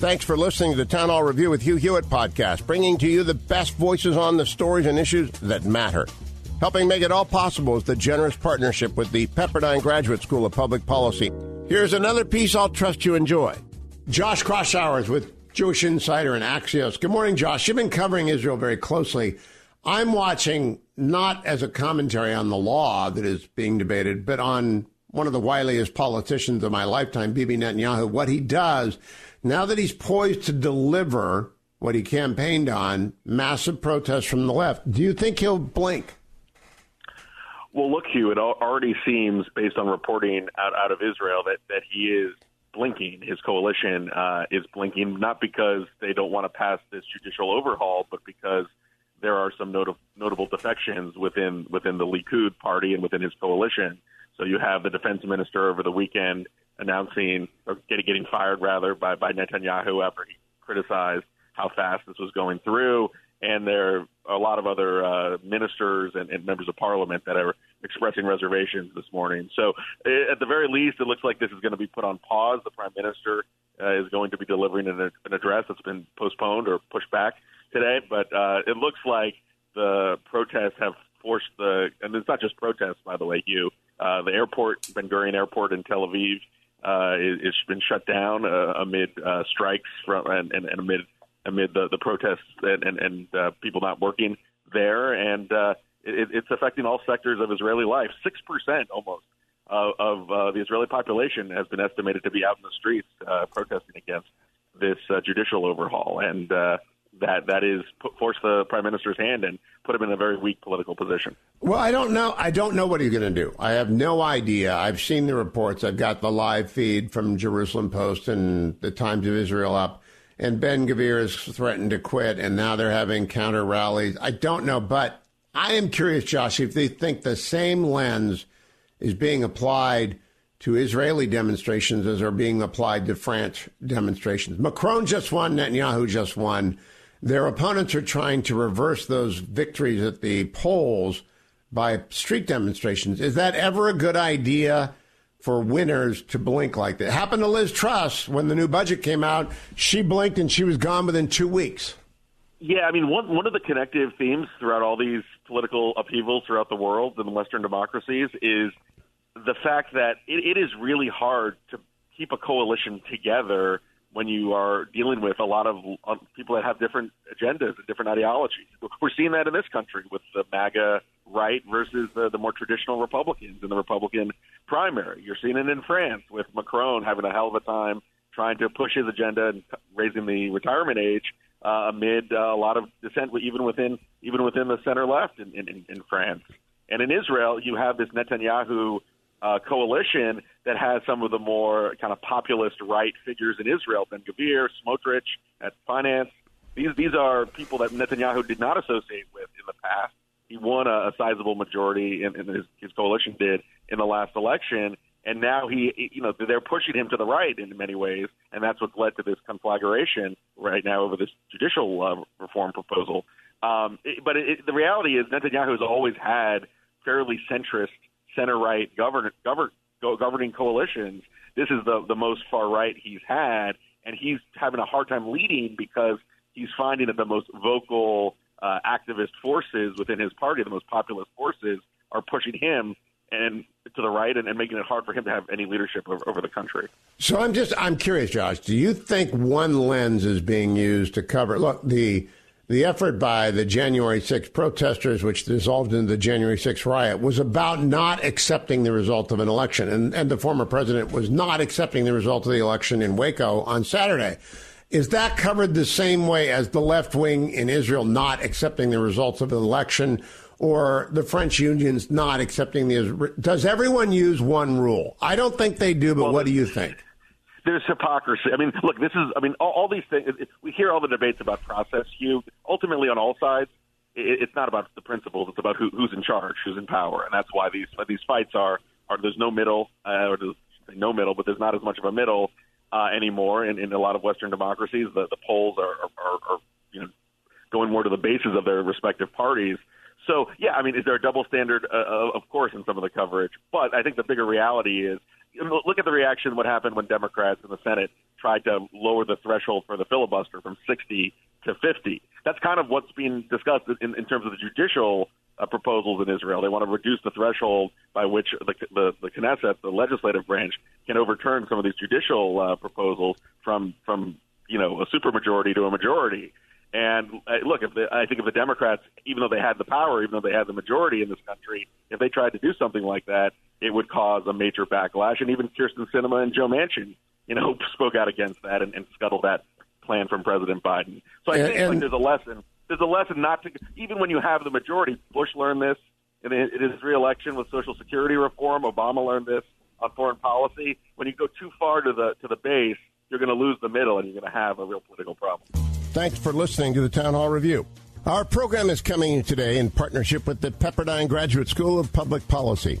Thanks for listening to the Town Hall Review with Hugh Hewitt podcast, bringing to you the best voices on the stories and issues that matter. Helping make it all possible is the generous partnership with the Pepperdine Graduate School of Public Policy. Here's another piece I'll trust you enjoy. Josh Kraushaar with Jewish Insider and Axios. Good morning, Josh. You've been covering Israel very closely. I'm watching not as a commentary on the law that is being debated, but on one of the wiliest politicians of my lifetime, Bibi Netanyahu, what he does now that he's poised to deliver what he campaigned on, massive protests from the left, do you think he'll blink? Well, look, Hugh, it already seems, based on reporting out, out of Israel, that, that he is blinking. His coalition uh, is blinking, not because they don't want to pass this judicial overhaul, but because there are some not- notable defections within within the Likud party and within his coalition. So you have the defense minister over the weekend announcing or getting getting fired rather by by Netanyahu after he criticized how fast this was going through. And there are a lot of other uh, ministers and, and members of parliament that are expressing reservations this morning. So, at the very least, it looks like this is going to be put on pause. The prime minister uh, is going to be delivering an, an address that's been postponed or pushed back today. But uh, it looks like the protests have forced the, and it's not just protests, by the way, Hugh. Uh, the airport, Ben Gurion Airport in Tel Aviv, uh, it, has been shut down uh, amid uh, strikes from and, and, and amid amid the, the protests and and, and uh, people not working there, and uh, it, it's affecting all sectors of Israeli life. Six percent almost uh, of uh, the Israeli population has been estimated to be out in the streets uh, protesting against this uh, judicial overhaul, and uh, that that is put, force the prime minister's hand and put him in a very weak political position. Well, I don't know. I don't know what he's going to do. I have no idea. I've seen the reports. I've got the live feed from Jerusalem Post and the Times of Israel up. And Ben Gvir has threatened to quit, and now they're having counter rallies. I don't know, but I am curious, Josh, if they think the same lens is being applied to Israeli demonstrations as are being applied to French demonstrations. Macron just won, Netanyahu just won. Their opponents are trying to reverse those victories at the polls by street demonstrations. Is that ever a good idea for winners to blink like that? It happened to Liz Truss when the new budget came out. She blinked and she was gone within two weeks. Yeah, I mean, one one of the connective themes throughout all these political upheavals throughout the world and Western democracies is the fact that it, it is really hard to keep a coalition together when you are dealing with a lot of uh, people that have different agendas and different ideologies. We're seeing that in this country with the MAGA right versus the, the more traditional Republicans in the Republican primary. You're seeing it in France with Macron having a hell of a time trying to push his agenda and raising the retirement age uh, amid uh, a lot of dissent, even within even within the center left in, in, in France. And in Israel, you have this Netanyahu uh, coalition that has some of the more kind of populist right figures in Israel, Ben Gvir, Smotrich at finance. These these are people that Netanyahu did not associate with in the past. He won a, a sizable majority, and his, his coalition did in the last election. And now he, you know, they're pushing him to the right in many ways, and that's what's led to this conflagration right now over this judicial uh, reform proposal. Um, it, but it, the reality is, Netanyahu has always had fairly centrist center right govern, govern, governing coalitions. This is the the most far right he's had, and he's having a hard time leading because he's finding that the most vocal uh, activist forces within his party, the most populist forces, are pushing him and to the right and, and, making it hard for him to have any leadership over, over, the country. So I'm just I'm curious, Josh. Do you think one lens is being used to cover? Look, the the effort by the January 6 protesters, which dissolved into the January 6 riot, was about not accepting the result of an election. And, and the former president was not accepting the result of the election in Waco on Saturday. Is that covered the same way as the left wing in Israel not accepting the results of an election or the French unions not accepting the. Does everyone use one rule? I don't think they do, but well, what do you think? There's hypocrisy. I mean, look, this is. I mean, all, all these things. We hear all the debates about process. You ultimately on all sides, it, it's not about the principles. It's about who, who's in charge, who's in power, and that's why these these fights are. Are there's no middle, uh, or there's no middle, but there's not as much of a middle uh, anymore in, in a lot of Western democracies. The, the polls are, are, are, you know, going more to the bases of their respective parties. So, yeah, I mean, is there a double standard? Uh, of course, in some of the coverage. But I think the bigger reality is look at the reaction what happened when Democrats in the Senate tried to lower the threshold for the filibuster from 60 to 50. That's kind of what's being discussed in, in terms of the judicial uh, proposals in Israel. They want to reduce the threshold by which the, the, the Knesset, the legislative branch, can overturn some of these judicial uh, proposals from from you know a supermajority to a majority. And uh, look, if the, I think if the Democrats, even though they had the power, even though they had the majority in this country, if they tried to do something like that, it would cause a major backlash. And even Kyrsten Sinema and Joe Manchin, you know, spoke out against that and, and scuttled that plan from President Biden. So I and, think and, like, there's a lesson. There's a lesson not to even when you have the majority. Bush learned this in his reelection with Social Security reform. Obama learned this on foreign policy. When you go too far to the to the base, you're going to lose the middle, and you're going to have a real political problem. Thanks for listening to the Town Hall Review. Our program is coming today in partnership with the Pepperdine Graduate School of Public Policy.